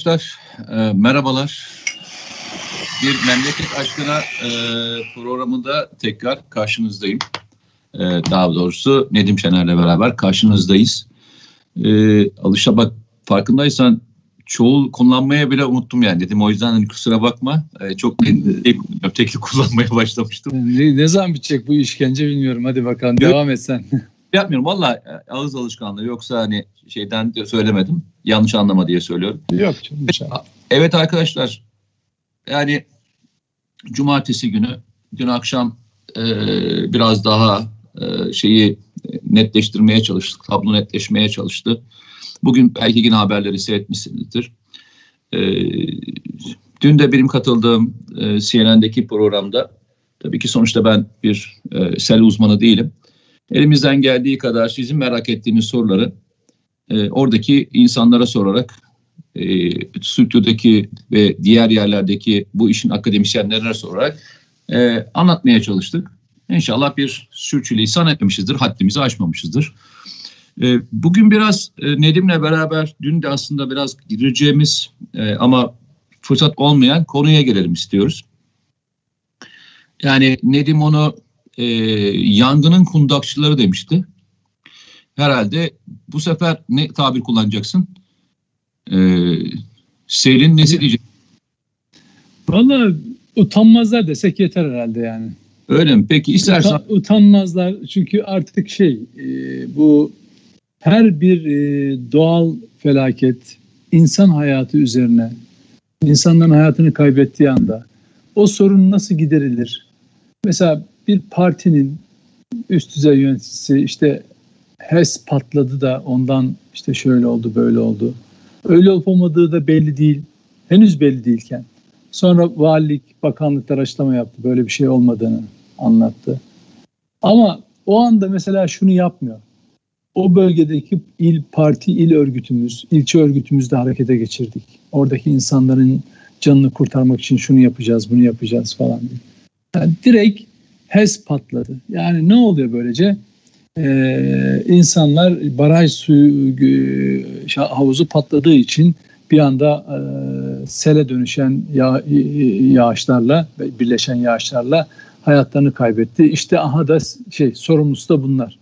Arkadaşlar e, merhabalar. Bir memleket aşkına e, programında tekrar karşınızdayım. E, daha doğrusu Nedim Şener'le beraber karşınızdayız. E, alışa bak farkındaysan çoğul kullanmaya bile unuttum yani dedim o yüzden hani kusura bakma e, çok öteki kullanmaya başlamıştım. Ne, ne zaman bitecek bu işkence bilmiyorum hadi bakalım Yok. devam et sen. Yapmıyorum valla e, ağız alışkanlığı yoksa hani şeyden de söylemedim yanlış anlama diye söylüyorum. Yok canım. Evet arkadaşlar yani cumartesi günü dün akşam e, biraz daha e, şeyi netleştirmeye çalıştık. Tablo netleşmeye çalıştı. Bugün belki yine haberleri seyretmişsinizdir. E, dün de benim katıldığım e, CNN'deki programda tabii ki sonuçta ben bir e, sel uzmanı değilim. Elimizden geldiği kadar sizin merak ettiğiniz soruları e, oradaki insanlara sorarak e, stüdyodaki ve diğer yerlerdeki bu işin akademisyenlerine sorarak e, anlatmaya çalıştık. İnşallah bir sürçülisan etmemişizdir, haddimizi aşmamışızdır. E, bugün biraz e, Nedim'le beraber dün de aslında biraz gireceğimiz e, ama fırsat olmayan konuya gelelim istiyoruz. Yani Nedim onu e, yangının kundakçıları demişti. Herhalde bu sefer ne tabir kullanacaksın? Ee, selin nesi diyecek? Valla utanmazlar desek yeter herhalde yani. Öyle mi? Peki istersen... Utan, utanmazlar çünkü artık şey e, bu her bir e, doğal felaket insan hayatı üzerine insanların hayatını kaybettiği anda o sorun nasıl giderilir? Mesela bir partinin üst düzey yöneticisi işte HES patladı da ondan işte şöyle oldu böyle oldu. Öyle olup olmadığı da belli değil. Henüz belli değilken. Sonra valilik, bakanlıklar açıklama yaptı. Böyle bir şey olmadığını anlattı. Ama o anda mesela şunu yapmıyor. O bölgedeki il parti, il örgütümüz, ilçe örgütümüzde harekete geçirdik. Oradaki insanların canını kurtarmak için şunu yapacağız, bunu yapacağız falan. Yani direkt HES patladı. Yani ne oluyor böylece? Ee, insanlar baraj suyu havuzu patladığı için bir anda e, sele dönüşen yağ, yağışlarla birleşen yağışlarla hayatlarını kaybetti. İşte aha da şey sorumlusu da bunlar.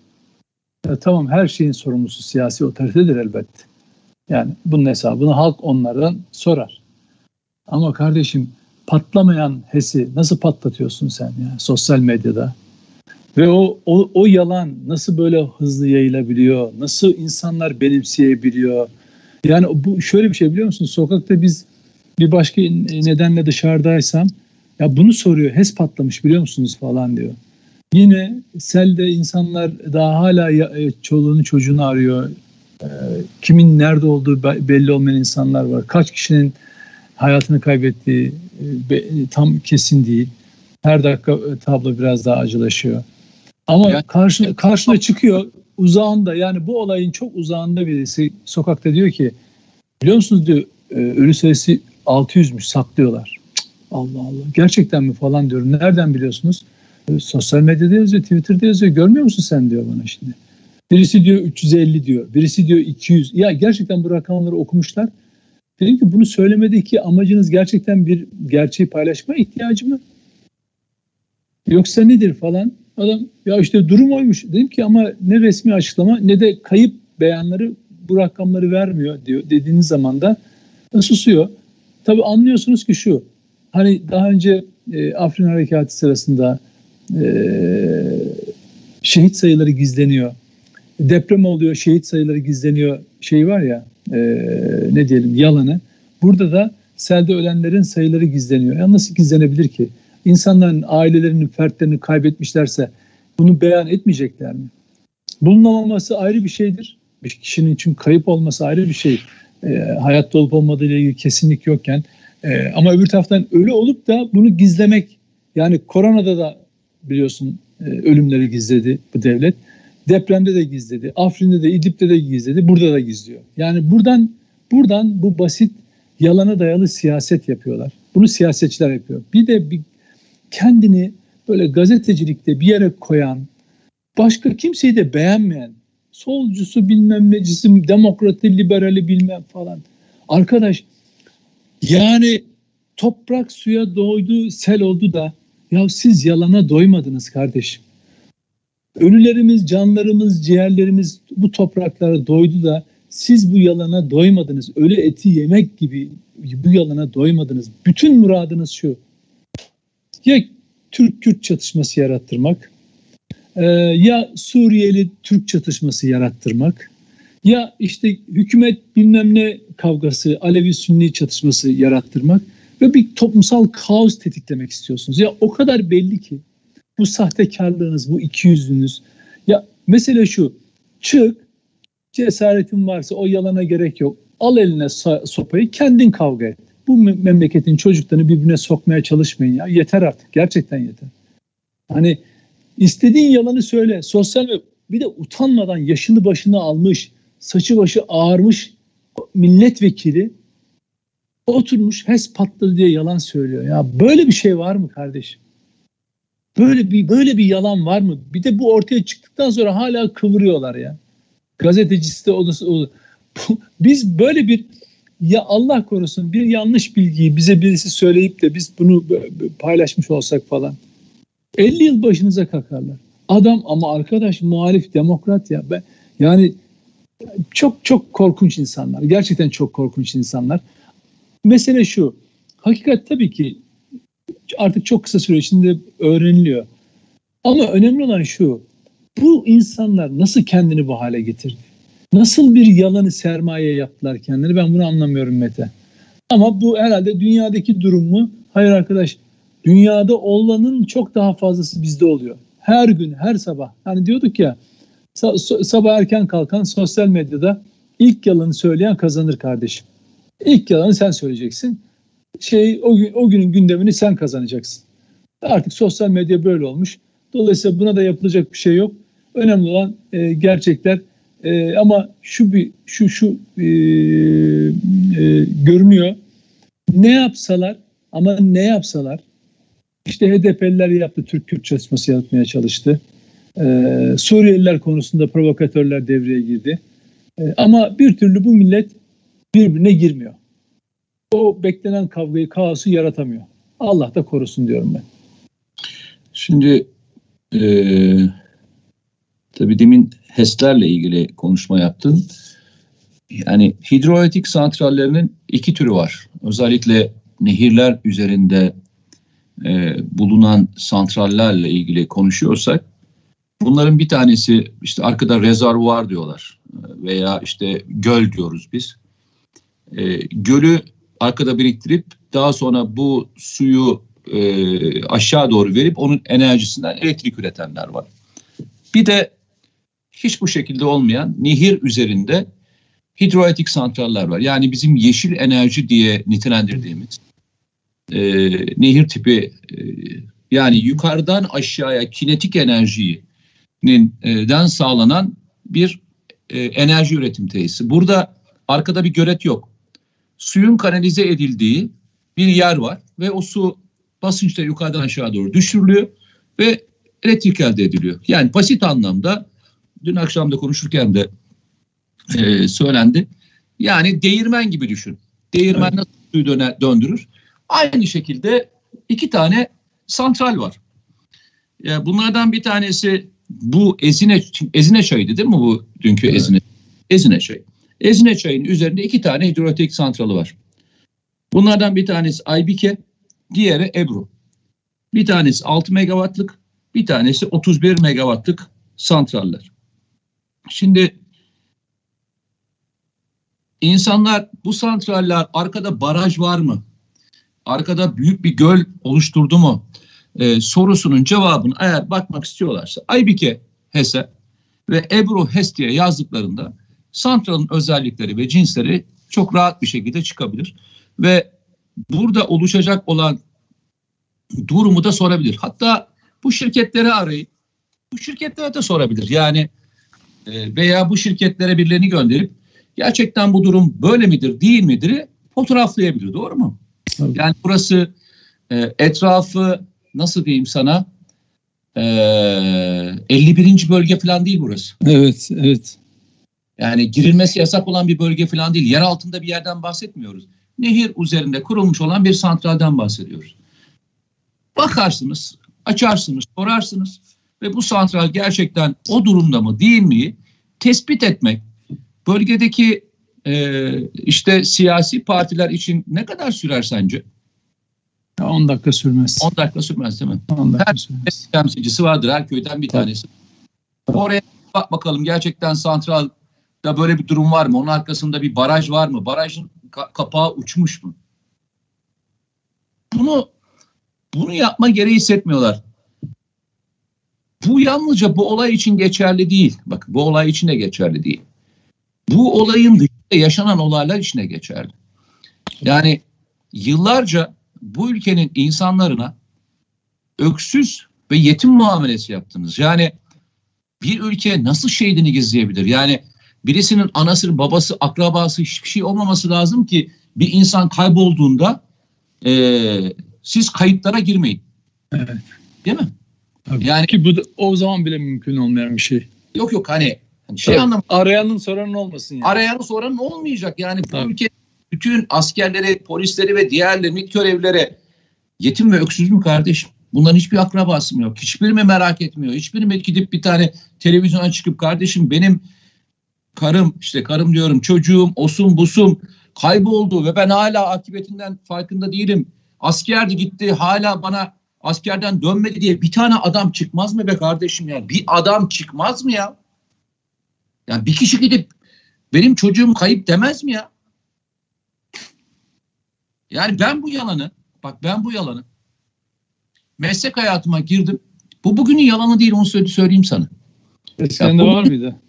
Ya, tamam her şeyin sorumlusu siyasi otoritedir elbette. Yani bunun hesabını halk onlardan sorar. Ama kardeşim patlamayan HES'i nasıl patlatıyorsun sen ya sosyal medyada? Ve o, o, o yalan nasıl böyle hızlı yayılabiliyor? Nasıl insanlar benimseyebiliyor? Yani bu şöyle bir şey biliyor musun? Sokakta biz bir başka nedenle dışarıdaysam ya bunu soruyor. HES patlamış biliyor musunuz falan diyor. Yine selde insanlar daha hala e, çoluğunu çocuğunu arıyor. E, kimin nerede olduğu belli olmayan insanlar var. Kaç kişinin hayatını kaybettiği e, tam kesin değil. Her dakika tablo biraz daha acılaşıyor. Ama yani, karşına, karşına çıkıyor uzağında yani bu olayın çok uzağında birisi sokakta diyor ki biliyor musunuz diyor e, ölü sayısı 600'müş saklıyorlar. Allah Allah gerçekten mi falan diyorum. Nereden biliyorsunuz? E, sosyal medyada yazıyor, Twitter'da yazıyor. Görmüyor musun sen diyor bana şimdi. Birisi diyor 350 diyor. Birisi diyor 200. Ya gerçekten bu rakamları okumuşlar. Dedim ki bunu söylemedeki amacınız gerçekten bir gerçeği paylaşma ihtiyacı mı? Yoksa nedir falan? Adam ya işte durum oymuş. Dedim ki ama ne resmi açıklama ne de kayıp beyanları bu rakamları vermiyor diyor dediğiniz zaman da susuyor. Tabii anlıyorsunuz ki şu. Hani daha önce e, Afrin Harekatı sırasında e, şehit sayıları gizleniyor. Deprem oluyor, şehit sayıları gizleniyor. Şey var ya e, ne diyelim yalanı. Burada da selde ölenlerin sayıları gizleniyor. Ya nasıl gizlenebilir ki? insanların ailelerinin fertlerini kaybetmişlerse bunu beyan etmeyecekler mi? Bulunamaması ayrı bir şeydir. Bir kişinin için kayıp olması ayrı bir şey. E, hayatta olup olmadığı ile ilgili kesinlik yokken. E, ama öbür taraftan ölü olup da bunu gizlemek. Yani koronada da biliyorsun e, ölümleri gizledi bu devlet. Depremde de gizledi. Afrin'de de İdlib'de de gizledi. Burada da gizliyor. Yani buradan buradan bu basit yalana dayalı siyaset yapıyorlar. Bunu siyasetçiler yapıyor. Bir de bir kendini böyle gazetecilikte bir yere koyan, başka kimseyi de beğenmeyen, solcusu bilmem necisi, demokrati, liberali bilmem falan. Arkadaş Yani toprak suya doydu, sel oldu da ya siz yalana doymadınız kardeşim. Ölülerimiz, canlarımız, ciğerlerimiz bu topraklara doydu da siz bu yalana doymadınız. Ölü eti yemek gibi bu yalana doymadınız. Bütün muradınız şu. Ya Türk-Kürt çatışması yarattırmak, e, ya Suriyeli Türk çatışması yarattırmak, ya işte hükümet bilmem ne kavgası, Alevi-Sünni çatışması yarattırmak ve bir toplumsal kaos tetiklemek istiyorsunuz. Ya o kadar belli ki bu sahtekarlığınız, bu ikiyüzlünüz. Ya mesele şu, çık, cesaretin varsa o yalana gerek yok. Al eline sopayı kendin kavga et. Bu memleketin çocuklarını birbirine sokmaya çalışmayın ya. Yeter artık. Gerçekten yeter. Hani istediğin yalanı söyle. Sosyal bir de utanmadan yaşını başını almış, saçı başı ağarmış milletvekili oturmuş hes patladı diye yalan söylüyor. Ya böyle bir şey var mı kardeşim? Böyle bir böyle bir yalan var mı? Bir de bu ortaya çıktıktan sonra hala kıvırıyorlar ya. Gazetecisi de odası o. Biz böyle bir ya Allah korusun bir yanlış bilgiyi bize birisi söyleyip de biz bunu paylaşmış olsak falan. 50 yıl başınıza kakarlar. Adam ama arkadaş muhalif demokrat ya. Ben, yani çok çok korkunç insanlar. Gerçekten çok korkunç insanlar. Mesele şu. Hakikat tabii ki artık çok kısa süre içinde öğreniliyor. Ama önemli olan şu. Bu insanlar nasıl kendini bu hale getirdi? Nasıl bir yalanı sermaye yaptılar kendileri ben bunu anlamıyorum Mete. Ama bu herhalde dünyadaki durum mu? Hayır arkadaş dünyada olanın çok daha fazlası bizde oluyor. Her gün her sabah hani diyorduk ya sabah erken kalkan sosyal medyada ilk yalanı söyleyen kazanır kardeşim. İlk yalanı sen söyleyeceksin. Şey o gün o günün gündemini sen kazanacaksın. Artık sosyal medya böyle olmuş. Dolayısıyla buna da yapılacak bir şey yok. Önemli olan e, gerçekler e, ama şu bir şu şu e, e, görünüyor. Ne yapsalar ama ne yapsalar işte HDP'liler yaptı Türk Kürt çatışması yapmaya çalıştı. Ee, Suriyeliler konusunda provokatörler devreye girdi. Ee, ama bir türlü bu millet birbirine girmiyor. O beklenen kavgayı, kaosu yaratamıyor. Allah da korusun diyorum ben. Şimdi e, tabii demin HES'lerle ilgili konuşma yaptın. Yani hidroelektrik santrallerinin iki türü var. Özellikle nehirler üzerinde e, bulunan santrallerle ilgili konuşuyorsak bunların bir tanesi işte arkada rezervuar diyorlar veya işte göl diyoruz biz. E, gölü arkada biriktirip daha sonra bu suyu e, aşağı doğru verip onun enerjisinden elektrik üretenler var. Bir de hiç bu şekilde olmayan nehir üzerinde hidroelektrik santraller var. Yani bizim yeşil enerji diye nitelendirdiğimiz e, nehir tipi e, yani yukarıdan aşağıya kinetik enerjinin e, den sağlanan bir e, enerji üretim tesisi. Burada arkada bir gölet yok. Suyun kanalize edildiği bir yer var ve o su basınçla yukarıdan aşağı doğru düşürülüyor ve elektrik elde ediliyor. Yani basit anlamda dün akşam da konuşurken de e, söylendi. Yani değirmen gibi düşün. Değirmen nasıl suyu döner, döndürür? Aynı şekilde iki tane santral var. Ya bunlardan bir tanesi bu Ezine Ezine çayıydı değil mi bu dünkü evet. Ezine? Ezine çayı. Ezine çayının üzerinde iki tane hidroelektrik santralı var. Bunlardan bir tanesi Aybike, diğeri Ebru. Bir tanesi 6 megawattlık, bir tanesi 31 megawattlık santraller. Şimdi insanlar bu santraller arkada baraj var mı? arkada büyük bir göl oluşturdu mu e, sorusunun cevabını eğer bakmak istiyorlarsa Aybike HES'e ve Ebru HES diye yazdıklarında santralın özellikleri ve cinsleri çok rahat bir şekilde çıkabilir. Ve burada oluşacak olan durumu da sorabilir. Hatta bu şirketleri arayın. Bu şirketlere de sorabilir. Yani e, veya bu şirketlere birilerini gönderip gerçekten bu durum böyle midir değil midir fotoğraflayabilir. Doğru mu? Yani burası e, etrafı nasıl diyeyim sana e, 51. bölge falan değil burası. Evet, evet. Yani girilmesi yasak olan bir bölge falan değil. Yer altında bir yerden bahsetmiyoruz. nehir üzerinde kurulmuş olan bir santralden bahsediyoruz. Bakarsınız, açarsınız, sorarsınız ve bu santral gerçekten o durumda mı değil mi tespit etmek bölgedeki e, işte siyasi partiler için ne kadar sürer sence? 10 dakika sürmez. 10 dakika sürmez değil mi? 10 dakika Her sürmez. temsilcisi vardır her köyden bir Tabii. tanesi. Oraya bak bakalım gerçekten santral da böyle bir durum var mı? Onun arkasında bir baraj var mı? Barajın ka- kapağı uçmuş mu? Bunu bunu yapma gereği hissetmiyorlar. Bu yalnızca bu olay için geçerli değil. Bak bu olay için de geçerli değil. Bu olayın dışında yaşanan olaylar için de geçerli. Yani yıllarca bu ülkenin insanlarına öksüz ve yetim muamelesi yaptınız. Yani bir ülke nasıl şehidini gizleyebilir? Yani birisinin anası, babası, akrabası hiçbir şey olmaması lazım ki bir insan kaybolduğunda eee, siz kayıtlara girmeyin. Evet. Değil mi? Tabii. Yani- ki bu da, o zaman bile mümkün olmayan bir şey. Yok yok hani, hani şey Tabii. anlamı Arayanın soranın olmasın yani. arayanı soranın olmayacak. Yani bu Tabii. ülke bütün askerleri, polisleri ve diğer MİT görevlileri yetim ve öksüz mü kardeşim? Bunların hiçbir akrabası mı yok? Hiçbiri mi merak etmiyor? Hiçbiri mi gidip bir tane televizyona çıkıp kardeşim benim karım işte karım diyorum çocuğum osum busum kayboldu ve ben hala akıbetinden farkında değilim. Askerdi gitti hala bana askerden dönmedi diye bir tane adam çıkmaz mı be kardeşim ya? Bir adam çıkmaz mı ya? Yani bir kişi gidip benim çocuğum kayıp demez mi ya? Yani ben bu yalanı, bak ben bu yalanı meslek hayatıma girdim. Bu bugünün yalanı değil onu söyle- söyleyeyim sana. Eskiden Ya de var mıydı?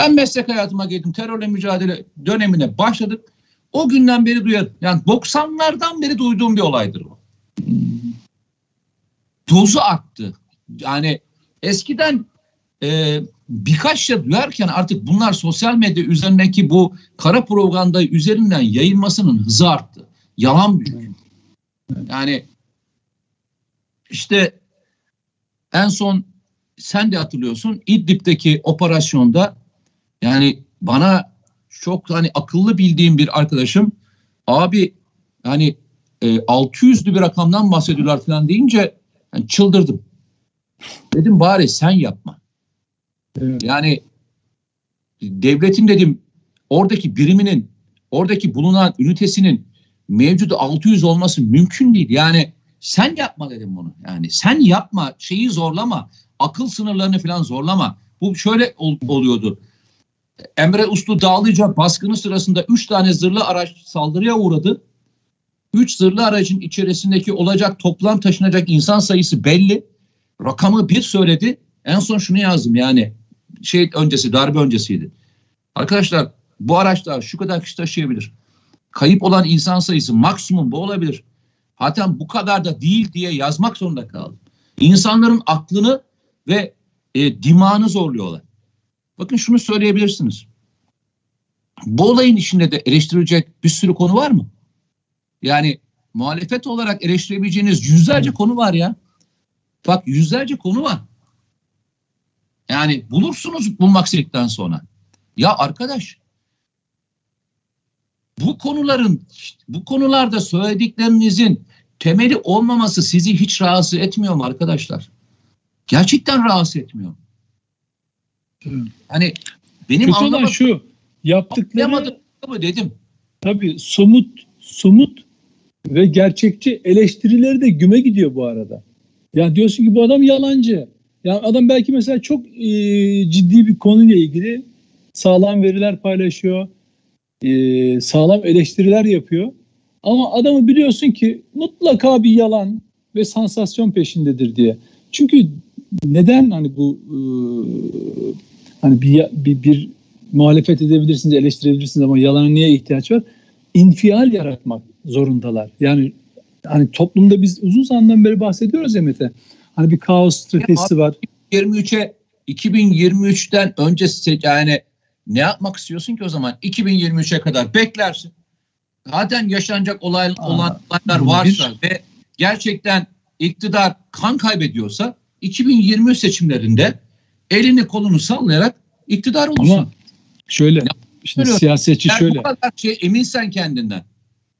Ben meslek hayatıma girdim. Terörle mücadele dönemine başladık. O günden beri duyarım. Yani 90'lardan beri duyduğum bir olaydır bu. Dozu arttı. Yani eskiden e, birkaç şey duyarken artık bunlar sosyal medya üzerindeki bu kara propaganda üzerinden yayılmasının hızı arttı. Yalan büyük. Yani işte en son sen de hatırlıyorsun İdlib'deki operasyonda yani bana çok hani akıllı bildiğim bir arkadaşım abi hani e, 600'lü bir rakamdan bahsediyorlar falan deyince yani çıldırdım. Dedim bari sen yapma. Evet. Yani devletin dedim oradaki biriminin oradaki bulunan ünitesinin mevcudu 600 olması mümkün değil. Yani sen yapma dedim bunu. Yani sen yapma, şeyi zorlama, akıl sınırlarını falan zorlama. Bu şöyle ol- oluyordu. Emre Uslu Dağlıca baskını sırasında 3 tane zırhlı araç saldırıya uğradı. 3 zırhlı aracın içerisindeki olacak toplam taşınacak insan sayısı belli. Rakamı bir söyledi. En son şunu yazdım yani şey öncesi darbe öncesiydi. Arkadaşlar bu araçlar şu kadar kişi taşıyabilir. Kayıp olan insan sayısı maksimum bu olabilir. Hatta bu kadar da değil diye yazmak zorunda kaldım. İnsanların aklını ve e, dimağını zorluyorlar. Bakın şunu söyleyebilirsiniz. Bu olayın içinde de eleştirilecek bir sürü konu var mı? Yani muhalefet olarak eleştirebileceğiniz yüzlerce konu var ya. Bak yüzlerce konu var. Yani bulursunuz bulmak istedikten sonra. Ya arkadaş bu konuların bu konularda söylediklerinizin temeli olmaması sizi hiç rahatsız etmiyor mu arkadaşlar? Gerçekten rahatsız etmiyor. Hani benim Kötü olan anlamadığım şu yaptıkları mı dedim. tabii somut somut ve gerçekçi eleştirileri de güme gidiyor bu arada. Ya diyorsun ki bu adam yalancı. Ya adam belki mesela çok e, ciddi bir konuyla ilgili sağlam veriler paylaşıyor. e, sağlam eleştiriler yapıyor. Ama adamı biliyorsun ki mutlaka bir yalan ve sansasyon peşindedir diye. Çünkü neden hani bu e, hani bir, bir, bir muhalefet edebilirsiniz, eleştirebilirsiniz ama yalana niye ihtiyaç var? İnfial yaratmak zorundalar. Yani hani toplumda biz uzun zamandan beri bahsediyoruz ya Mete. Hani bir kaos stratejisi var. 23'e 2023'ten önce yani ne yapmak istiyorsun ki o zaman? 2023'e kadar beklersin. Zaten yaşanacak olay, Aa, olan olaylar varsa ve gerçekten iktidar kan kaybediyorsa 2023 seçimlerinde elini kolunu sallayarak iktidar olursun. Ama şöyle işte Söylüyorum. siyasetçi Yani şöyle. bu kadar şey eminsen kendinden.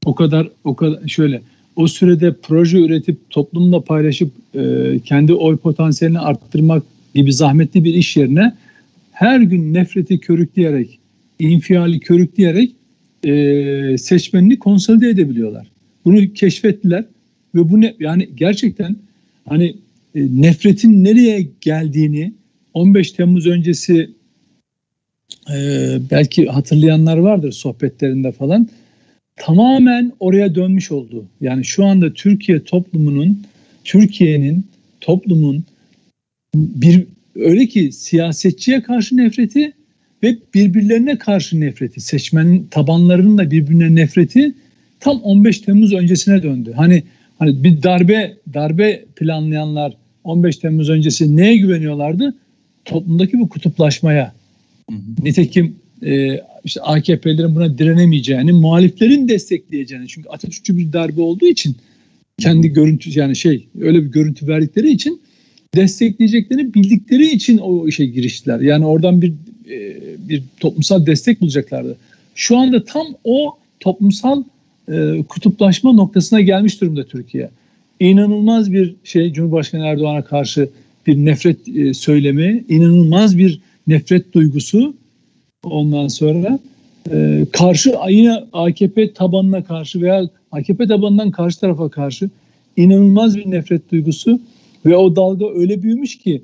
o kadar o kadar şöyle o sürede proje üretip toplumla paylaşıp e, kendi oy potansiyelini arttırmak gibi zahmetli bir iş yerine her gün nefreti körükleyerek, infiali körükleyerek e, seçmenini konsolide edebiliyorlar. Bunu keşfettiler ve bu ne yani gerçekten hani nefretin nereye geldiğini 15 Temmuz öncesi e, belki hatırlayanlar vardır sohbetlerinde falan tamamen oraya dönmüş oldu. Yani şu anda Türkiye toplumunun Türkiye'nin toplumun bir öyle ki siyasetçiye karşı nefreti ve birbirlerine karşı nefreti, seçmen tabanlarının da birbirine nefreti tam 15 Temmuz öncesine döndü. Hani hani bir darbe darbe planlayanlar 15 Temmuz öncesi neye güveniyorlardı? Toplumdaki bu kutuplaşmaya. Hı hı. Nitekim e, işte AKP'lerin buna direnemeyeceğini, muhaliflerin destekleyeceğini. Çünkü Atatürkçü bir darbe olduğu için kendi görüntü yani şey öyle bir görüntü verdikleri için destekleyeceklerini bildikleri için o işe giriştiler. Yani oradan bir e, bir toplumsal destek bulacaklardı. Şu anda tam o toplumsal e, kutuplaşma noktasına gelmiş durumda Türkiye. İnanılmaz bir şey Cumhurbaşkanı Erdoğan'a karşı bir nefret e, söylemi, inanılmaz bir nefret duygusu ondan sonra e, karşı yine AKP tabanına karşı veya AKP tabanından karşı tarafa karşı inanılmaz bir nefret duygusu ve o dalga öyle büyümüş ki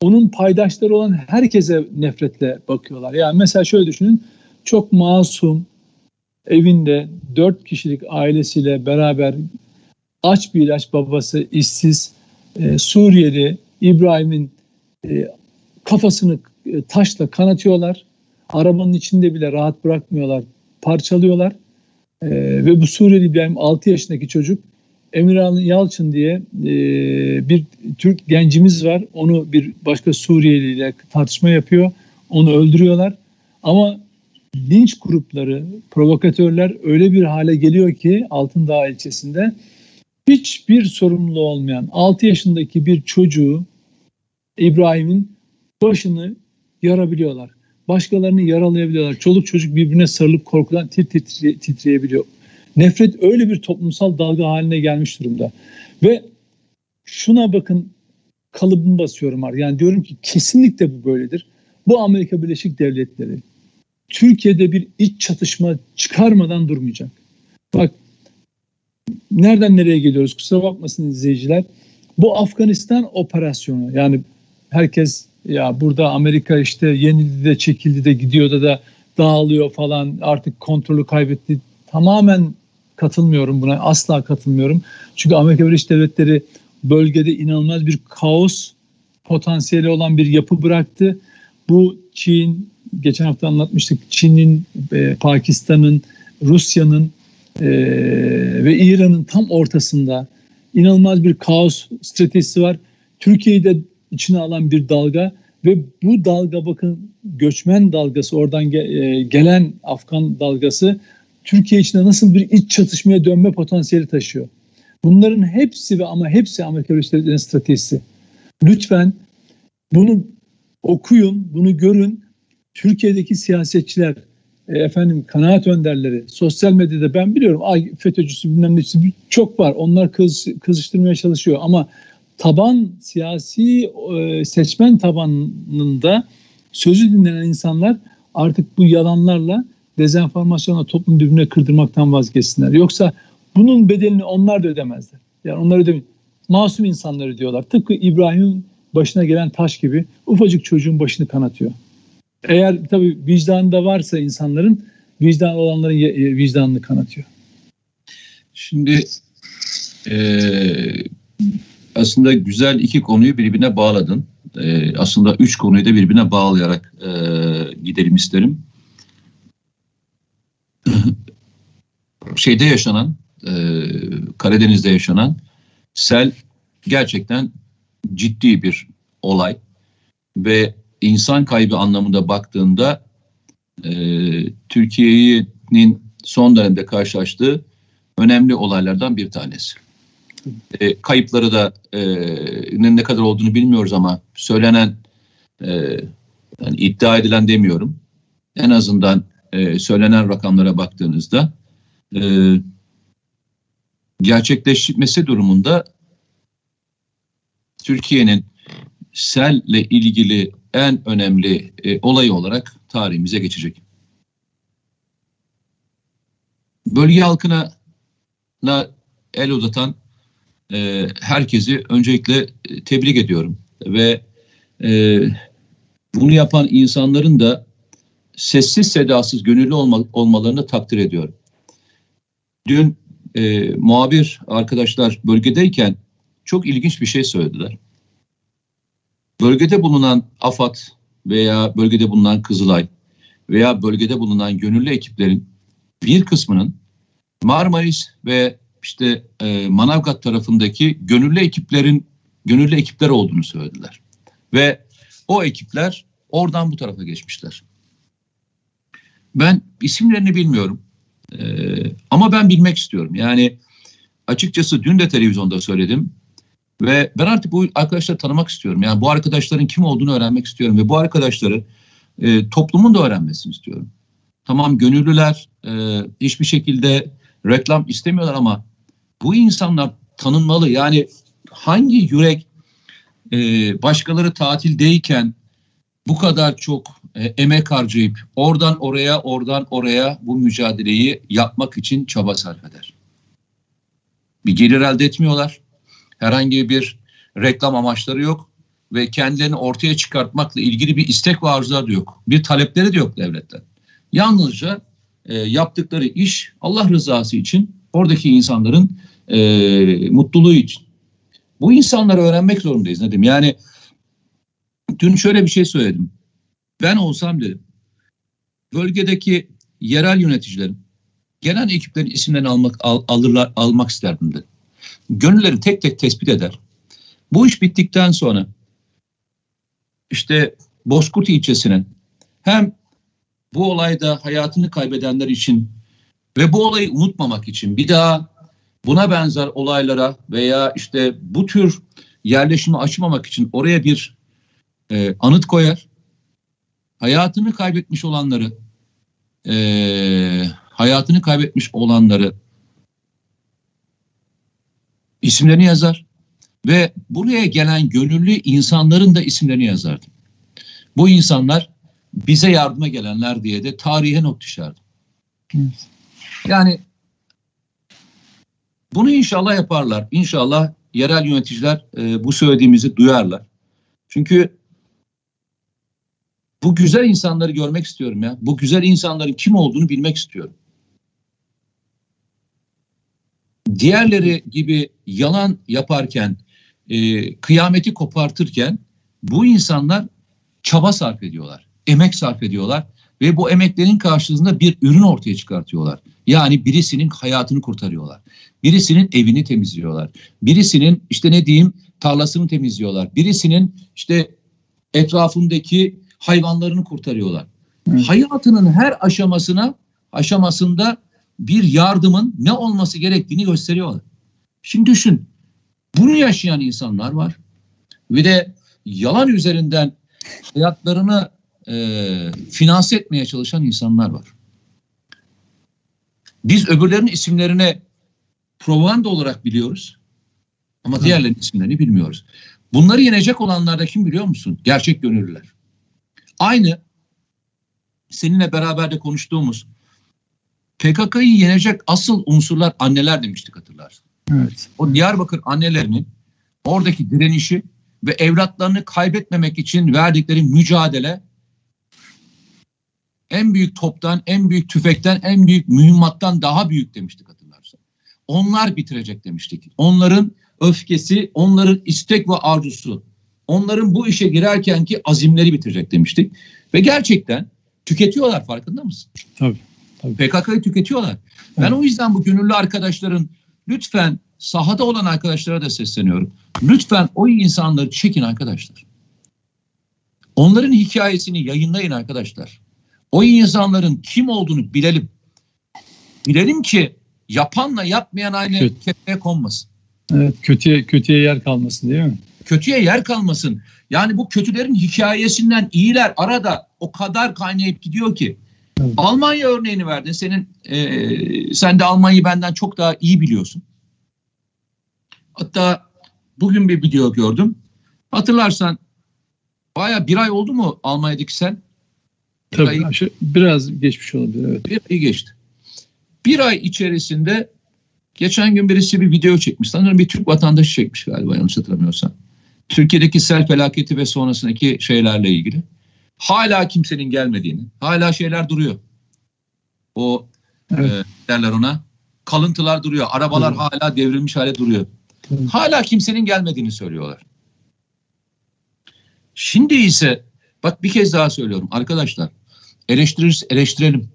onun paydaşları olan herkese nefretle bakıyorlar. Yani mesela şöyle düşünün çok masum evinde dört kişilik ailesiyle beraber aç bir ilaç babası işsiz e, Suriyeli İbrahim'in e, kafasını e, taşla kanatıyorlar. Arabanın içinde bile rahat bırakmıyorlar. Parçalıyorlar. E, ve bu Suriyeli İbrahim 6 yaşındaki çocuk Emirhan Yalçın diye e, bir Türk gencimiz var. Onu bir başka Suriyeli ile tartışma yapıyor. Onu öldürüyorlar. Ama linç grupları, provokatörler öyle bir hale geliyor ki Altındağ ilçesinde hiçbir sorumluluğu olmayan 6 yaşındaki bir çocuğu İbrahim'in başını yarabiliyorlar. Başkalarını yaralayabiliyorlar. Çoluk çocuk birbirine sarılıp korkudan tir titre, titreyebiliyor. Nefret öyle bir toplumsal dalga haline gelmiş durumda. Ve şuna bakın kalıbımı basıyorum artık. Yani diyorum ki kesinlikle bu böyledir. Bu Amerika Birleşik Devletleri Türkiye'de bir iç çatışma çıkarmadan durmayacak. Bak nereden nereye geliyoruz kusura bakmasın izleyiciler. Bu Afganistan operasyonu yani herkes ya burada Amerika işte yenildi de çekildi de gidiyor da da dağılıyor falan artık kontrolü kaybetti. Tamamen katılmıyorum buna asla katılmıyorum. Çünkü Amerika Birleşik Devletleri bölgede inanılmaz bir kaos potansiyeli olan bir yapı bıraktı. Bu Çin, geçen hafta anlatmıştık Çin'in, e, Pakistan'ın, Rusya'nın e, ve İran'ın tam ortasında inanılmaz bir kaos stratejisi var. Türkiye'yi de içine alan bir dalga ve bu dalga bakın göçmen dalgası oradan ge, e, gelen Afgan dalgası Türkiye içinde nasıl bir iç çatışmaya dönme potansiyeli taşıyor. Bunların hepsi ve ama hepsi Amerika Birleşik stratejisi. Lütfen bunu okuyun, bunu görün. Türkiye'deki siyasetçiler, e, efendim kanaat önderleri, sosyal medyada ben biliyorum ay FETÖ'cüsü bilmem nesi çok var. Onlar kız, kızıştırmaya çalışıyor ama taban siyasi e, seçmen tabanında sözü dinlenen insanlar artık bu yalanlarla dezenformasyonla toplum birbirine kırdırmaktan vazgeçsinler. Yoksa bunun bedelini onlar da ödemezler. Yani onlar ödemiyor. Masum insanları diyorlar. Tıpkı İbrahim'in başına gelen taş gibi ufacık çocuğun başını kanatıyor. Eğer tabii vicdanında varsa insanların vicdan olanların e, vicdanını kanatıyor. Şimdi e, aslında güzel iki konuyu birbirine bağladın. E, aslında üç konuyu da birbirine bağlayarak e, gidelim isterim. şeyde yaşanan e, Karadeniz'de yaşanan sel gerçekten ciddi bir olay ve insan kaybı anlamında baktığında e, Türkiye'nin son dönemde karşılaştığı önemli olaylardan bir tanesi. E, kayıpları da e, ne kadar olduğunu bilmiyoruz ama söylenen e, yani iddia edilen demiyorum. En azından e, söylenen rakamlara baktığınızda e, gerçekleşmesi durumunda Türkiye'nin selle ilgili en önemli e, olay olarak tarihimize geçecek. Bölge halkına na el uzatan e, herkesi öncelikle e, tebrik ediyorum ve e, bunu yapan insanların da sessiz sedasız gönüllü olma, olmalarını takdir ediyorum. Dün e, muhabir arkadaşlar bölgedeyken çok ilginç bir şey söylediler. Bölgede bulunan AFAD veya bölgede bulunan Kızılay veya bölgede bulunan gönüllü ekiplerin bir kısmının Marmaris ve işte e, Manavgat tarafındaki gönüllü ekiplerin gönüllü ekipler olduğunu söylediler. Ve o ekipler oradan bu tarafa geçmişler. Ben isimlerini bilmiyorum. Ee, ama ben bilmek istiyorum. Yani açıkçası dün de televizyonda söyledim. Ve ben artık bu arkadaşları tanımak istiyorum. Yani bu arkadaşların kim olduğunu öğrenmek istiyorum. Ve bu arkadaşları e, toplumun da öğrenmesini istiyorum. Tamam gönüllüler e, hiçbir şekilde reklam istemiyorlar ama bu insanlar tanınmalı. Yani hangi yürek e, başkaları tatildeyken bu kadar çok e, emek harcayıp oradan oraya oradan oraya bu mücadeleyi yapmak için çaba sarf eder. Bir gelir elde etmiyorlar. Herhangi bir reklam amaçları yok ve kendilerini ortaya çıkartmakla ilgili bir istek ve arzular da yok. Bir talepleri de yok devletten. Yalnızca e, yaptıkları iş Allah rızası için oradaki insanların e, mutluluğu için. Bu insanları öğrenmek zorundayız Nedim. Yani dün şöyle bir şey söyledim. Ben olsam dedim bölgedeki yerel yöneticilerin genel ekiplerin isimlerini almak al, alırlar almak isterdim dedim. Gönülleri tek tek tespit eder. Bu iş bittikten sonra işte Bozkurt ilçesinin hem bu olayda hayatını kaybedenler için ve bu olayı unutmamak için bir daha buna benzer olaylara veya işte bu tür yerleşimi açmamak için oraya bir e, anıt koyar. Hayatını kaybetmiş olanları e, hayatını kaybetmiş olanları isimlerini yazar ve buraya gelen gönüllü insanların da isimlerini yazardı. Bu insanlar bize yardıma gelenler diye de tarihe not düşerdi. Yani bunu inşallah yaparlar. İnşallah yerel yöneticiler e, bu söylediğimizi duyarlar. Çünkü bu güzel insanları görmek istiyorum ya. Bu güzel insanların kim olduğunu bilmek istiyorum. Diğerleri gibi yalan yaparken, e, kıyameti kopartırken bu insanlar çaba sarf ediyorlar, emek sarf ediyorlar ve bu emeklerin karşılığında bir ürün ortaya çıkartıyorlar. Yani birisinin hayatını kurtarıyorlar. Birisinin evini temizliyorlar. Birisinin işte ne diyeyim tarlasını temizliyorlar. Birisinin işte etrafındaki hayvanlarını kurtarıyorlar. Evet. Hayatının her aşamasına aşamasında bir yardımın ne olması gerektiğini gösteriyorlar. Şimdi düşün. Bunu yaşayan insanlar var. Ve de yalan üzerinden hayatlarını e, finanse etmeye çalışan insanlar var. Biz öbürlerinin isimlerine propaganda olarak biliyoruz. Ama evet. diğerlerinin isimlerini bilmiyoruz. Bunları yenecek olanlar da kim biliyor musun? Gerçek gönüllüler. Aynı seninle beraber de konuştuğumuz PKK'yı yenecek asıl unsurlar anneler demiştik hatırlarsın. Evet. O Diyarbakır annelerinin oradaki direnişi ve evlatlarını kaybetmemek için verdikleri mücadele en büyük toptan, en büyük tüfekten, en büyük mühimmattan daha büyük demiştik hatırlarsan. Onlar bitirecek demiştik. Onların öfkesi, onların istek ve arzusu, onların bu işe girerkenki azimleri bitirecek demiştik. Ve gerçekten tüketiyorlar farkında mısın? Tabii. PKK'yı tüketiyorlar. Ben evet. o yüzden bu gönüllü arkadaşların lütfen sahada olan arkadaşlara da sesleniyorum. Lütfen o insanları çekin arkadaşlar. Onların hikayesini yayınlayın arkadaşlar. O insanların kim olduğunu bilelim. Bilelim ki yapanla yapmayan aynı Kötü. kefeye konmasın. Evet, kötüye kötüye yer kalmasın değil mi? Kötüye yer kalmasın. Yani bu kötülerin hikayesinden iyiler arada o kadar kaynayıp gidiyor ki. Evet. Almanya örneğini verdin. Senin e, sen de Almanya'yı benden çok daha iyi biliyorsun. Hatta bugün bir video gördüm. Hatırlarsan baya bir ay oldu mu Almanya'daki sen? Tabii ay, aşağı, biraz geçmiş olabilir. Evet. Bir ay geçti. Bir ay içerisinde geçen gün birisi bir video çekmiş. Sanırım bir Türk vatandaşı çekmiş galiba yanlış hatırlamıyorsam. Türkiye'deki sel felaketi ve sonrasındaki şeylerle ilgili. Hala kimsenin gelmediğini, hala şeyler duruyor. O evet. e, derler ona. Kalıntılar duruyor. Arabalar evet. hala devrilmiş hale duruyor. Evet. Hala kimsenin gelmediğini söylüyorlar. Şimdi ise bak bir kez daha söylüyorum arkadaşlar. Eleştirir, eleştirelim.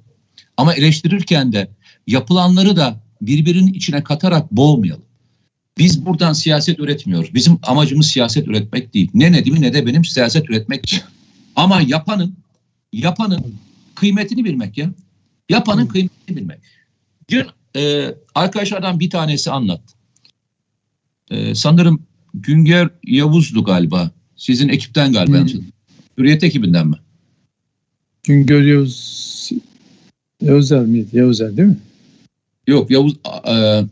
Ama eleştirirken de yapılanları da birbirinin içine katarak boğmayalım. Biz buradan siyaset üretmiyoruz. Bizim amacımız siyaset üretmek değil. Ne Nedim'i ne de benim siyaset üretmek Ama yapanın yapanın kıymetini bilmek ya. Yapanın kıymetini bilmek. Dün e, arkadaşlardan bir tanesi anlattı. E, sanırım Günger Yavuz'du galiba. Sizin ekipten galiba. Hmm. Hürriyet ekibinden mi? Güngör Yavuz Yavuzer miydi? Yavuzer değil mi? Yok Yavuz e,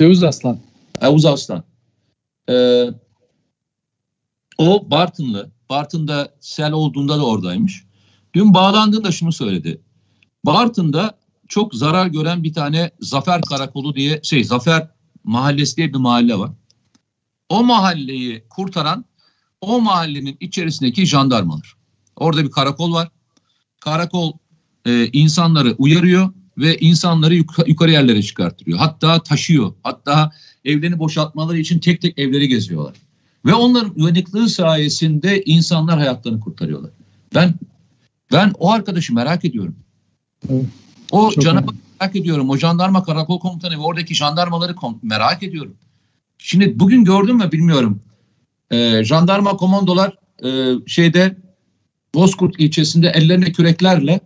Yavuz Aslan. Yavuz Aslan. E, o Bartınlı. Bartın'da sel olduğunda da oradaymış. Dün bağlandığında şunu söyledi. Bartın'da çok zarar gören bir tane Zafer Karakolu diye şey Zafer Mahallesi diye bir mahalle var. O mahalleyi kurtaran o mahallenin içerisindeki jandarmalar. Orada bir karakol var. Karakol e, insanları uyarıyor ve insanları yuk- yukarı yerlere çıkartıyor. Hatta taşıyor. Hatta evlerini boşaltmaları için tek tek evleri geziyorlar. Ve onların uyanıklığı sayesinde insanlar hayatlarını kurtarıyorlar. Ben ben o arkadaşı merak ediyorum. Evet. O canavarı merak ediyorum. O jandarma karakol komutanı ve oradaki jandarmaları merak ediyorum. Şimdi bugün gördüm mü bilmiyorum. Ee, jandarma komandolar e, şeyde Bozkurt ilçesinde ellerine küreklerle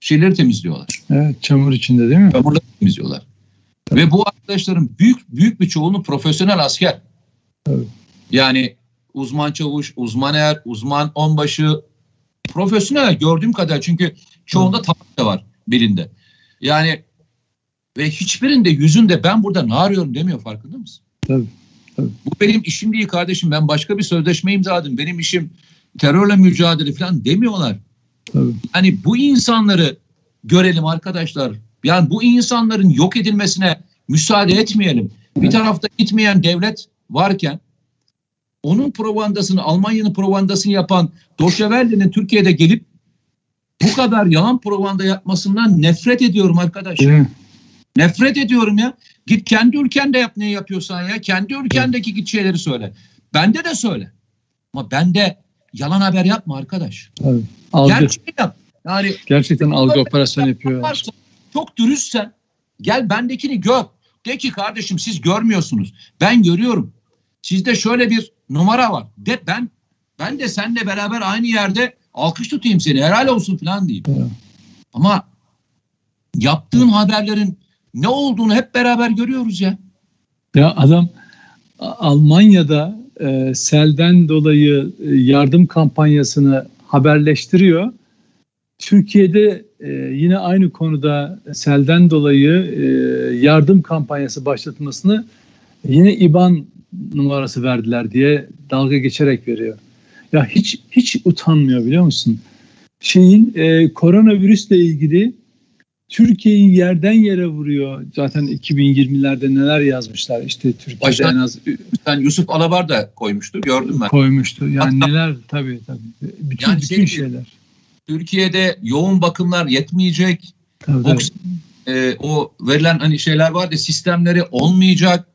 şeyleri temizliyorlar. Evet, çamur içinde değil mi? Çamurları temizliyorlar. Tabii. Ve bu arkadaşların büyük büyük bir çoğunluğu profesyonel asker. Evet. Yani uzman çavuş, uzman er, uzman onbaşı, profesyonel gördüğüm kadar çünkü çoğunda tabak da var belinde. Yani ve hiçbirinde yüzünde ben burada ne arıyorum demiyor farkında mısın? Tabii, tabii. Bu benim işim değil kardeşim. Ben başka bir sözleşme imzaladım. Benim işim terörle mücadele falan demiyorlar. Tabii. Yani bu insanları görelim arkadaşlar. Yani bu insanların yok edilmesine müsaade etmeyelim. Evet. Bir tarafta gitmeyen devlet varken onun propagandasını, Almanya'nın propagandasını yapan Doşevelle'nin Türkiye'de gelip bu kadar yalan propaganda yapmasından nefret ediyorum arkadaş. Evet. Nefret ediyorum ya. Git kendi ülkende yap ne yapıyorsan ya. Kendi ülkendeki git şeyleri söyle. Bende de söyle. Ama bende yalan haber yapma arkadaş. Evet. Algı. Gerçek yap. Yani gerçekten algı operasyonu yapıyor. çok dürüstsen gel bendekini gör. De ki kardeşim siz görmüyorsunuz. Ben görüyorum. Sizde şöyle bir numara var. De ben ben de seninle beraber aynı yerde alkış tutayım seni. Helal olsun falan diyeyim. Evet. Ama yaptığın haberlerin ne olduğunu hep beraber görüyoruz ya. Ya adam Almanya'da e, selden dolayı e, yardım kampanyasını haberleştiriyor. Türkiye'de e, yine aynı konuda selden dolayı e, yardım kampanyası başlatmasını yine İBAN numarası verdiler diye dalga geçerek veriyor. Ya hiç hiç utanmıyor biliyor musun? Şeyin e, koronavirüsle ilgili Türkiye'yi yerden yere vuruyor. Zaten 2020'lerde neler yazmışlar işte Türkiye'de Baştan, en az sen Yusuf Alabar da koymuştu gördüm ben. Koymuştu. Yani Hatta, neler tabii tabii. Bütün yani bütün şey, şeyler. Türkiye'de yoğun bakımlar yetmeyecek. Tabii, tabii. E, o verilen hani şeyler vardı sistemleri olmayacak.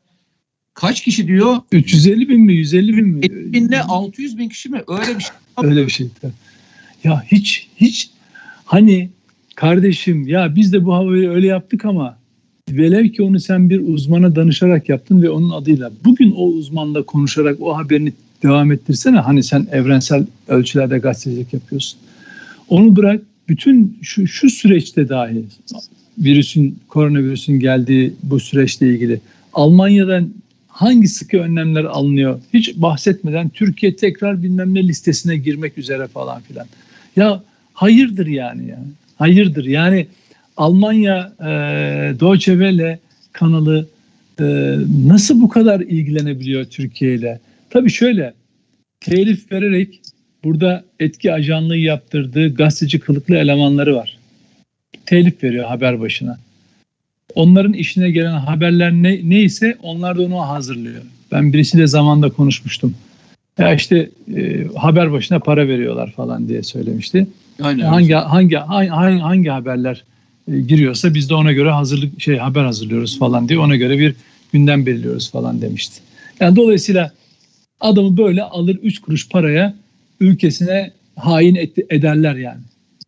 Kaç kişi diyor? 350 bin mi 150 bin mi? 50 binle 600 bin kişi mi? Öyle bir şey. Öyle bir şey. Ya hiç hiç hani kardeşim ya biz de bu havayı öyle yaptık ama velev ki onu sen bir uzmana danışarak yaptın ve onun adıyla bugün o uzmanla konuşarak o haberini devam ettirsene. Hani sen evrensel ölçülerde gazetecilik yapıyorsun. Onu bırak bütün şu, şu süreçte dahi virüsün koronavirüsün geldiği bu süreçle ilgili Almanya'dan hangi sıkı önlemler alınıyor hiç bahsetmeden Türkiye tekrar bilmem ne listesine girmek üzere falan filan. Ya hayırdır yani ya. Hayırdır yani Almanya e, Deutsche Welle kanalı e, nasıl bu kadar ilgilenebiliyor Türkiye ile? Tabii şöyle telif vererek burada etki ajanlığı yaptırdığı gazeteci kılıklı elemanları var. Telif veriyor haber başına. Onların işine gelen haberler ne, neyse onlar da onu hazırlıyor. Ben birisiyle zamanda konuşmuştum. Ya işte e, haber başına para veriyorlar falan diye söylemişti. Aynen. Hangi hangi hangi hangi haberler e, giriyorsa biz de ona göre hazırlık şey haber hazırlıyoruz falan diye ona göre bir gündem belirliyoruz falan demişti. Yani dolayısıyla adamı böyle alır 3 kuruş paraya ülkesine hain et, ederler yani.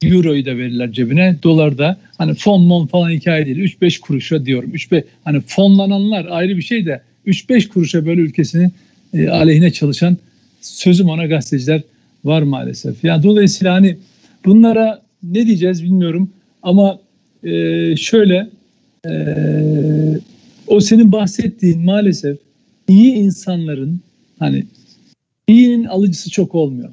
Euro'yu da verirler cebine, dolar da hani fon mon falan hikaye değil. 3-5 kuruşa diyorum. 3 hani fonlananlar ayrı bir şey de 3-5 kuruşa böyle ülkesini e, aleyhine çalışan sözüm ona gazeteciler var maalesef. Yani dolayısıyla hani bunlara ne diyeceğiz bilmiyorum ama e, şöyle e, o senin bahsettiğin maalesef iyi insanların hani iyinin alıcısı çok olmuyor.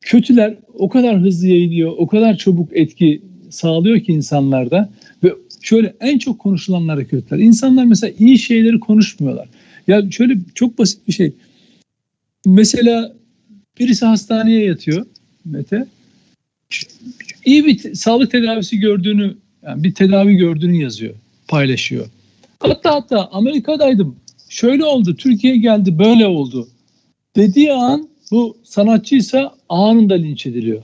Kötüler o kadar hızlı yayılıyor, o kadar çabuk etki sağlıyor ki insanlarda ve şöyle en çok konuşulanlara kötüler. İnsanlar mesela iyi şeyleri konuşmuyorlar. Ya şöyle çok basit bir şey. Mesela birisi hastaneye yatıyor Mete. İyi bir sağlık tedavisi gördüğünü, yani bir tedavi gördüğünü yazıyor, paylaşıyor. Hatta hatta Amerika'daydım. Şöyle oldu, Türkiye geldi, böyle oldu. Dediği an bu sanatçıysa anında linç ediliyor.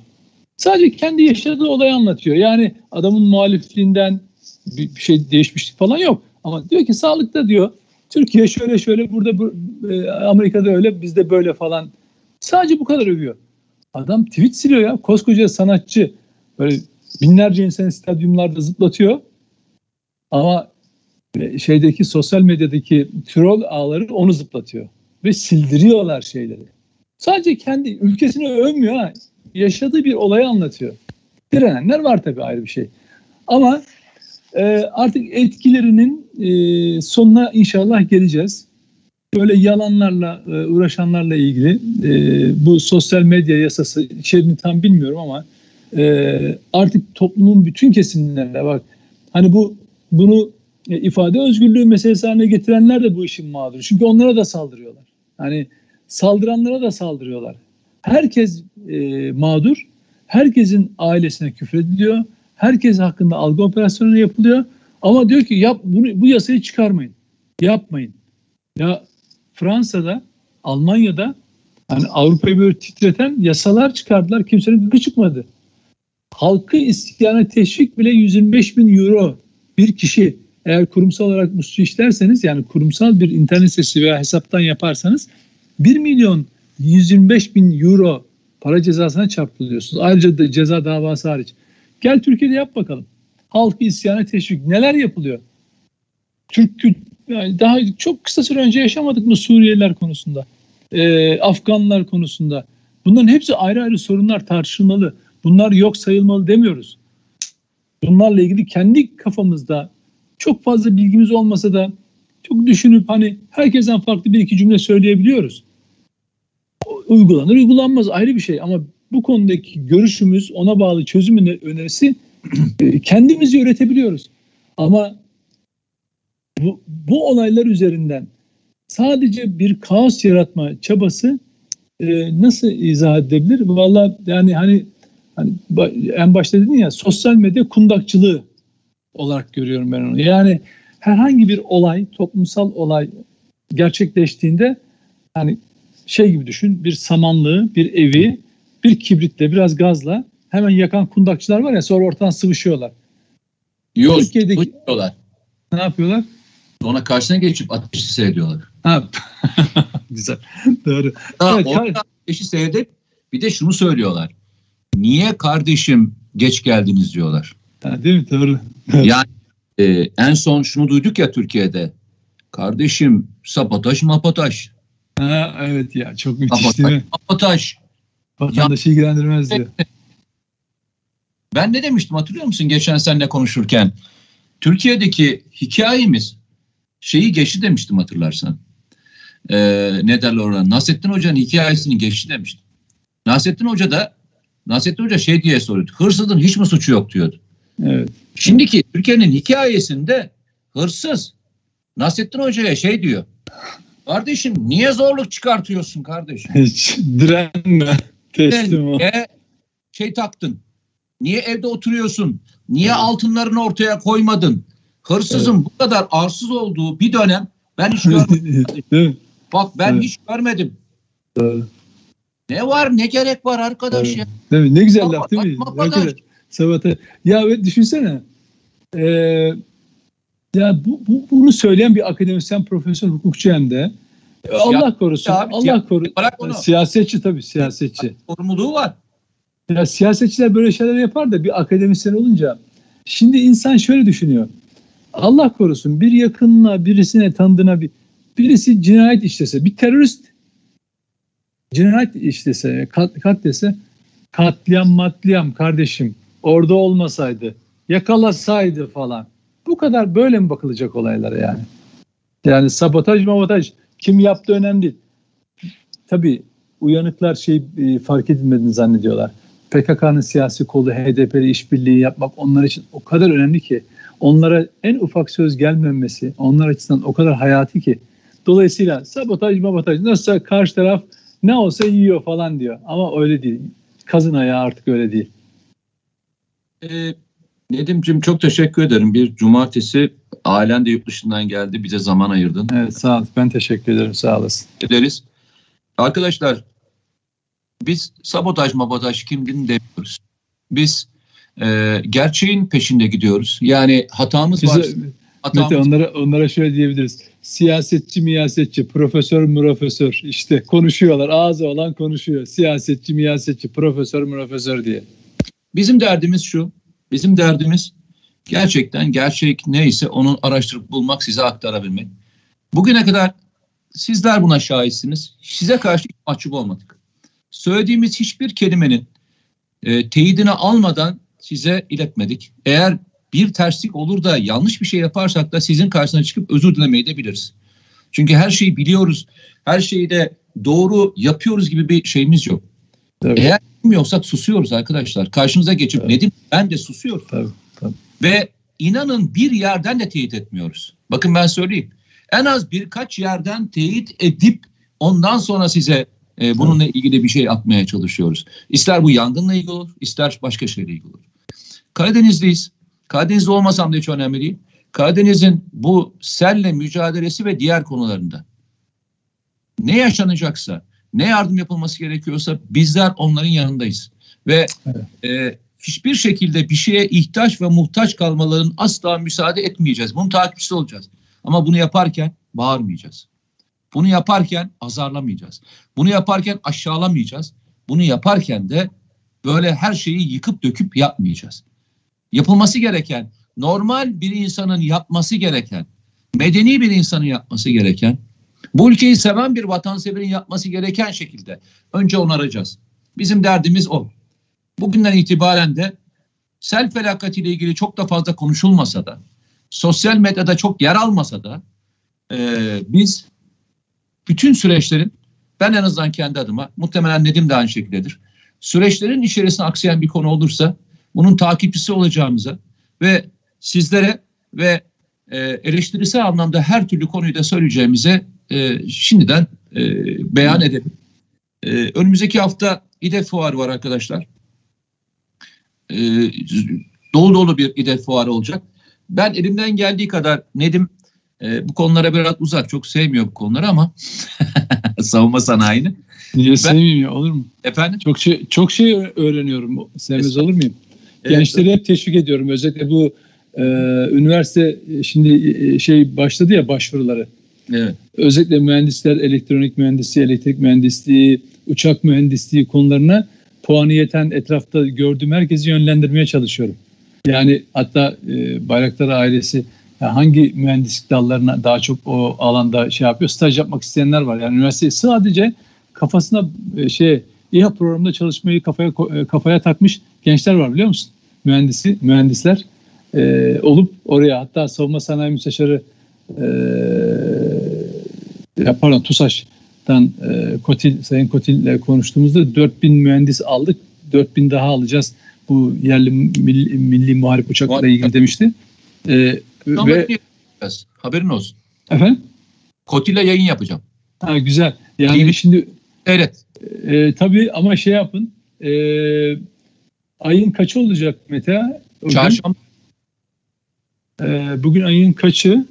Sadece kendi yaşadığı olayı anlatıyor. Yani adamın muhalifliğinden bir şey değişmişlik falan yok. Ama diyor ki sağlıkta diyor Türkiye şöyle şöyle burada bu, e, Amerika'da öyle bizde böyle falan. Sadece bu kadar övüyor. Adam tweet siliyor ya. Koskoca sanatçı böyle binlerce insan stadyumlarda zıplatıyor. Ama şeydeki sosyal medyadaki troll ağları onu zıplatıyor. Ve sildiriyorlar şeyleri. Sadece kendi ülkesini övmüyor ha. Yaşadığı bir olayı anlatıyor. Direnenler var tabii ayrı bir şey. Ama e, artık etkilerinin e, sonuna inşallah geleceğiz. Böyle yalanlarla e, uğraşanlarla ilgili e, bu sosyal medya yasası içeriğini tam bilmiyorum ama e, artık toplumun bütün kesimlerine bak hani bu bunu e, ifade özgürlüğü meselesi haline getirenler de bu işin mağduru. Çünkü onlara da saldırıyorlar. Hani saldıranlara da saldırıyorlar. Herkes e, mağdur. Herkesin ailesine küfrediliyor. Herkes hakkında algı operasyonu yapılıyor. Ama diyor ki yap bunu bu yasayı çıkarmayın. Yapmayın. Ya Fransa'da, Almanya'da hani Avrupa'yı böyle titreten yasalar çıkardılar. Kimsenin gıkı çıkmadı. Halkı isyana teşvik bile 125 bin euro bir kişi eğer kurumsal olarak bu işlerseniz yani kurumsal bir internet sitesi veya hesaptan yaparsanız 1 milyon 125 bin euro para cezasına çarptırılıyorsunuz. Ayrıca da ceza davası hariç. Gel Türkiye'de yap bakalım. Halkı isyana teşvik. Neler yapılıyor? Türk yani daha çok kısa süre önce yaşamadık mı Suriyeliler konusunda? Ee, Afganlar konusunda. Bunların hepsi ayrı ayrı sorunlar tartışılmalı. Bunlar yok sayılmalı demiyoruz. Bunlarla ilgili kendi kafamızda çok fazla bilgimiz olmasa da çok düşünüp hani herkesten farklı bir iki cümle söyleyebiliyoruz. Uygulanır uygulanmaz ayrı bir şey ama bu konudaki görüşümüz ona bağlı çözüm önerisi e, kendimizi üretebiliyoruz. Ama bu, bu olaylar üzerinden sadece bir kaos yaratma çabası e, nasıl izah edilebilir? Valla yani hani, hani en başta dedin ya sosyal medya kundakçılığı olarak görüyorum ben onu. Yani herhangi bir olay, toplumsal olay gerçekleştiğinde hani şey gibi düşün bir samanlığı, bir evi bir kibritle biraz gazla hemen yakan kundakçılar var ya sonra ortadan sıvışıyorlar. Yok Türkiye'deki... Ne yapıyorlar? Ona karşısına geçip ateşi seyrediyorlar. Ha. Güzel. Doğru. Ha, evet, orada ateşi seyredip bir de şunu söylüyorlar. Niye kardeşim geç geldiniz diyorlar. Ha, değil mi? Doğru. yani e, en son şunu duyduk ya Türkiye'de. Kardeşim sabotaj mapotaj. Ha, evet ya çok müthiş sabotaj, değil mi? Sabotaj. Vatandaşı ilgilendirmez diyor. Ben ne demiştim hatırlıyor musun geçen seninle konuşurken? Türkiye'deki hikayemiz şeyi geçti demiştim hatırlarsan. Ee, ne derler orada? Nasrettin Hoca'nın hikayesini geçti demiştim. Nasrettin Hoca da Nasrettin Hoca şey diye soruyordu. Hırsızın hiç mi suçu yok diyordu. Evet. Şimdiki Türkiye'nin hikayesinde hırsız Nasrettin Hoca'ya şey diyor. Kardeşim niye zorluk çıkartıyorsun kardeşim? Hiç direnme. Teslim ol. Niye şey taktın? Niye evde oturuyorsun? Niye altınlarını ortaya koymadın? Hırsızın bu kadar arsız olduğu bir dönem ben hiç görmedim. Bak ben Evet. hiç görmedim. Doğru. Ne var ne gerek var arkadaş Evet. ya? Değil mi? Ne güzel laf değil mi? kadar- Sabahta. Ya düşünsene. Ee, ya bu, bu- bunu söyleyen bir akademisyen, profesör, hukukçu hem de. Ee, Allah korusun. abi, Allah korusun. Bırak onu. Siyasetçi tabii siyasetçi. Sorumluluğu var. Ya siyasetçiler böyle şeyler yapar da bir akademisyen olunca şimdi insan şöyle düşünüyor. Allah korusun bir yakınına birisine tanıdığına bir birisi cinayet işlese bir terörist cinayet işlese kat, katlese katliam matliam kardeşim orada olmasaydı yakalasaydı falan bu kadar böyle mi bakılacak olaylara yani? Yani sabotaj mabotaj kim yaptı önemli değil. Tabii uyanıklar şey e, fark edilmediğini zannediyorlar. PKK'nın siyasi kolu HDP'li işbirliği yapmak onlar için o kadar önemli ki onlara en ufak söz gelmemesi onlar açısından o kadar hayati ki. Dolayısıyla sabotaj mabotaj nasılsa karşı taraf ne olsa yiyor falan diyor. Ama öyle değil. Kazın ayağı artık öyle değil. Ee, Nedim'cim çok teşekkür ederim. Bir cumartesi ailen de yurt dışından geldi. Bize zaman ayırdın. Evet sağ ol. Ben teşekkür ederim. Sağ olasın. Ederiz. Arkadaşlar biz sabotaj mabotaj kimliğini demiyoruz. Biz e, gerçeğin peşinde gidiyoruz. Yani hatamız var. Bize, Hatamız Mete onlara, onlara şöyle diyebiliriz. Siyasetçi miyasetçi, profesör profesör işte konuşuyorlar. Ağzı olan konuşuyor. Siyasetçi miyasetçi, profesör profesör diye. Bizim derdimiz şu. Bizim derdimiz gerçekten gerçek neyse onu araştırıp bulmak, size aktarabilmek. Bugüne kadar sizler buna şahitsiniz. Size karşı mahcup olmadık. Söylediğimiz hiçbir kelimenin e, teyidini almadan size iletmedik. Eğer bir terslik olur da yanlış bir şey yaparsak da sizin karşısına çıkıp özür dilemeyi de biliriz. Çünkü her şeyi biliyoruz, her şeyi de doğru yapıyoruz gibi bir şeyimiz yok. Tabii. Eğer bilmiyorsak susuyoruz arkadaşlar. Karşımıza geçip Evet. Nedim ben de susuyorum. Tabii, tabii. Ve inanın bir yerden de teyit etmiyoruz. Bakın ben söyleyeyim. En az birkaç yerden teyit edip ondan sonra size e, bununla ilgili bir şey atmaya çalışıyoruz. İster bu yangınla ilgili olur, ister başka şeyle ilgili olur. Karadeniz'deyiz. Karadeniz'de olmasam da hiç önemli değil. Karadeniz'in bu selle mücadelesi ve diğer konularında ne yaşanacaksa, ne yardım yapılması gerekiyorsa bizler onların yanındayız. Ve e, hiçbir şekilde bir şeye ihtiyaç ve muhtaç kalmalarının asla müsaade etmeyeceğiz. Bunun takipçisi olacağız. Ama bunu yaparken bağırmayacağız. Bunu yaparken azarlamayacağız. Bunu yaparken aşağılamayacağız. Bunu yaparken de böyle her şeyi yıkıp döküp yapmayacağız. Yapılması gereken, normal bir insanın yapması gereken, medeni bir insanın yapması gereken, bu ülkeyi seven bir vatanseverin yapması gereken şekilde önce onaracağız. Bizim derdimiz o. Bugünden itibaren de sel felakatiyle ilgili çok da fazla konuşulmasa da, sosyal medyada çok yer almasa da e, biz bütün süreçlerin, ben en azından kendi adıma, muhtemelen Nedim de aynı şekildedir. Süreçlerin içerisine aksayan bir konu olursa bunun takipçisi olacağımıza ve sizlere ve e, eleştirisel anlamda her türlü konuyu da söyleyeceğimize e, şimdiden e, beyan edelim. E, önümüzdeki hafta İDE fuarı var arkadaşlar. E, dolu dolu bir İDE fuarı olacak. Ben elimden geldiği kadar Nedim e, bu konulara biraz uzak. Çok sevmiyor bu konuları ama savunma sanayini. Niye sevmeyeyim ya olur mu? Efendim? Çok şey çok şey öğreniyorum. Sevmez olur muyum? Evet. Gençleri hep teşvik ediyorum. Özellikle bu e, üniversite e, şimdi e, şey başladı ya başvuruları. Evet. Özellikle mühendisler elektronik mühendisliği, elektrik mühendisliği, uçak mühendisliği konularına puanı yeten etrafta gördüğüm herkesi yönlendirmeye çalışıyorum. Yani hatta e, Bayraktar ailesi ya hangi mühendislik dallarına daha çok o alanda şey yapıyor, staj yapmak isteyenler var. Yani üniversiteyi sadece kafasına e, şey İHA programında çalışmayı kafaya e, kafaya takmış gençler var biliyor musun? Mühendisi, mühendisler e, olup oraya hatta savunma sanayi müsteşarı e, pardon TUSAŞ'tan e, Kotil, Sayın Kotil ile konuştuğumuzda 4000 mühendis aldık. 4000 daha alacağız. Bu yerli milli, milli muharip uçaklarla ilgili demişti. E, ve haberin olsun. Efendim? Kotile yayın yapacağım. Ha, güzel. Yani TV şimdi Evet. e, tabii ama şey yapın. E, ayın kaçı olacak Mete? Çarşamba E, bugün ayın kaçı?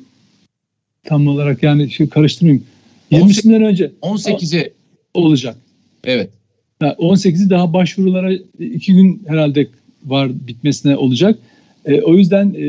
Tam olarak yani şu karıştırmayayım. 20'sinden önce 18'i olacak. evet. Ha, 18'i daha başvurulara iki gün herhalde var bitmesine olacak. E, o yüzden e,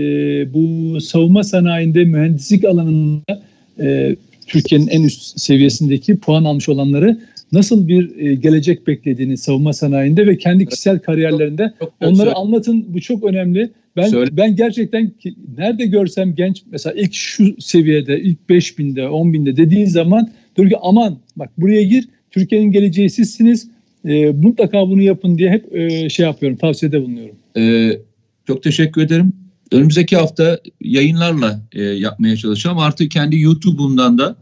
bu savunma sanayinde mühendislik alanında e, Türkiye'nin en üst seviyesindeki puan almış olanları nasıl bir e, gelecek beklediğini savunma sanayinde ve kendi kişisel kariyerlerinde Çok onları söyle- anlatın. Bu çok önemli. Ben Söyle. ben gerçekten ki- nerede görsem genç mesela ilk şu seviyede ilk 5000'de 10.000'de dediğin zaman diyor ki aman bak buraya gir Türkiye'nin geleceği sizsiniz. E, mutlaka bunu yapın diye hep e, şey yapıyorum tavsiyede bulunuyorum. Ee, çok teşekkür ederim. Önümüzdeki hafta yayınlarla e, yapmaya çalışacağım. Artık kendi YouTube'umdan da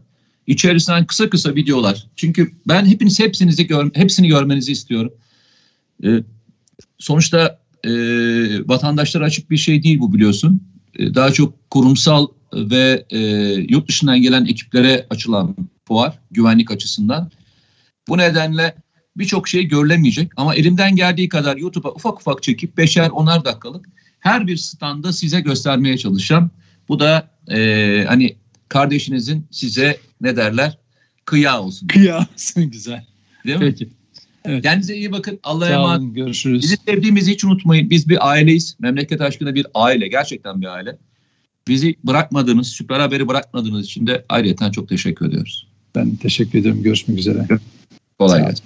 içerisinden kısa kısa videolar. Çünkü ben hepiniz hepsinizi gör, hepsini görmenizi istiyorum. Ee, sonuçta e, vatandaşlara açık bir şey değil bu biliyorsun. E, daha çok kurumsal ve e, yurt dışından gelen ekiplere açılan fuar güvenlik açısından. Bu nedenle birçok şey görülemeyecek ama elimden geldiği kadar YouTube'a ufak ufak çekip beşer onar dakikalık her bir standa size göstermeye çalışacağım. Bu da e, hani kardeşinizin size ne derler kıya olsun. Kıyasın güzel. Değil mi? Peki. Kendinize iyi bakın. Allah'a emanet. olun. Görüşürüz. Bizi sevdiğimizi hiç unutmayın. Biz bir aileyiz. Memleket aşkına bir aile. Gerçekten bir aile. Bizi bırakmadığınız, süper haberi bırakmadığınız için de ayrıca çok teşekkür ediyoruz. Ben teşekkür ederim. Görüşmek üzere. Kolay gelsin.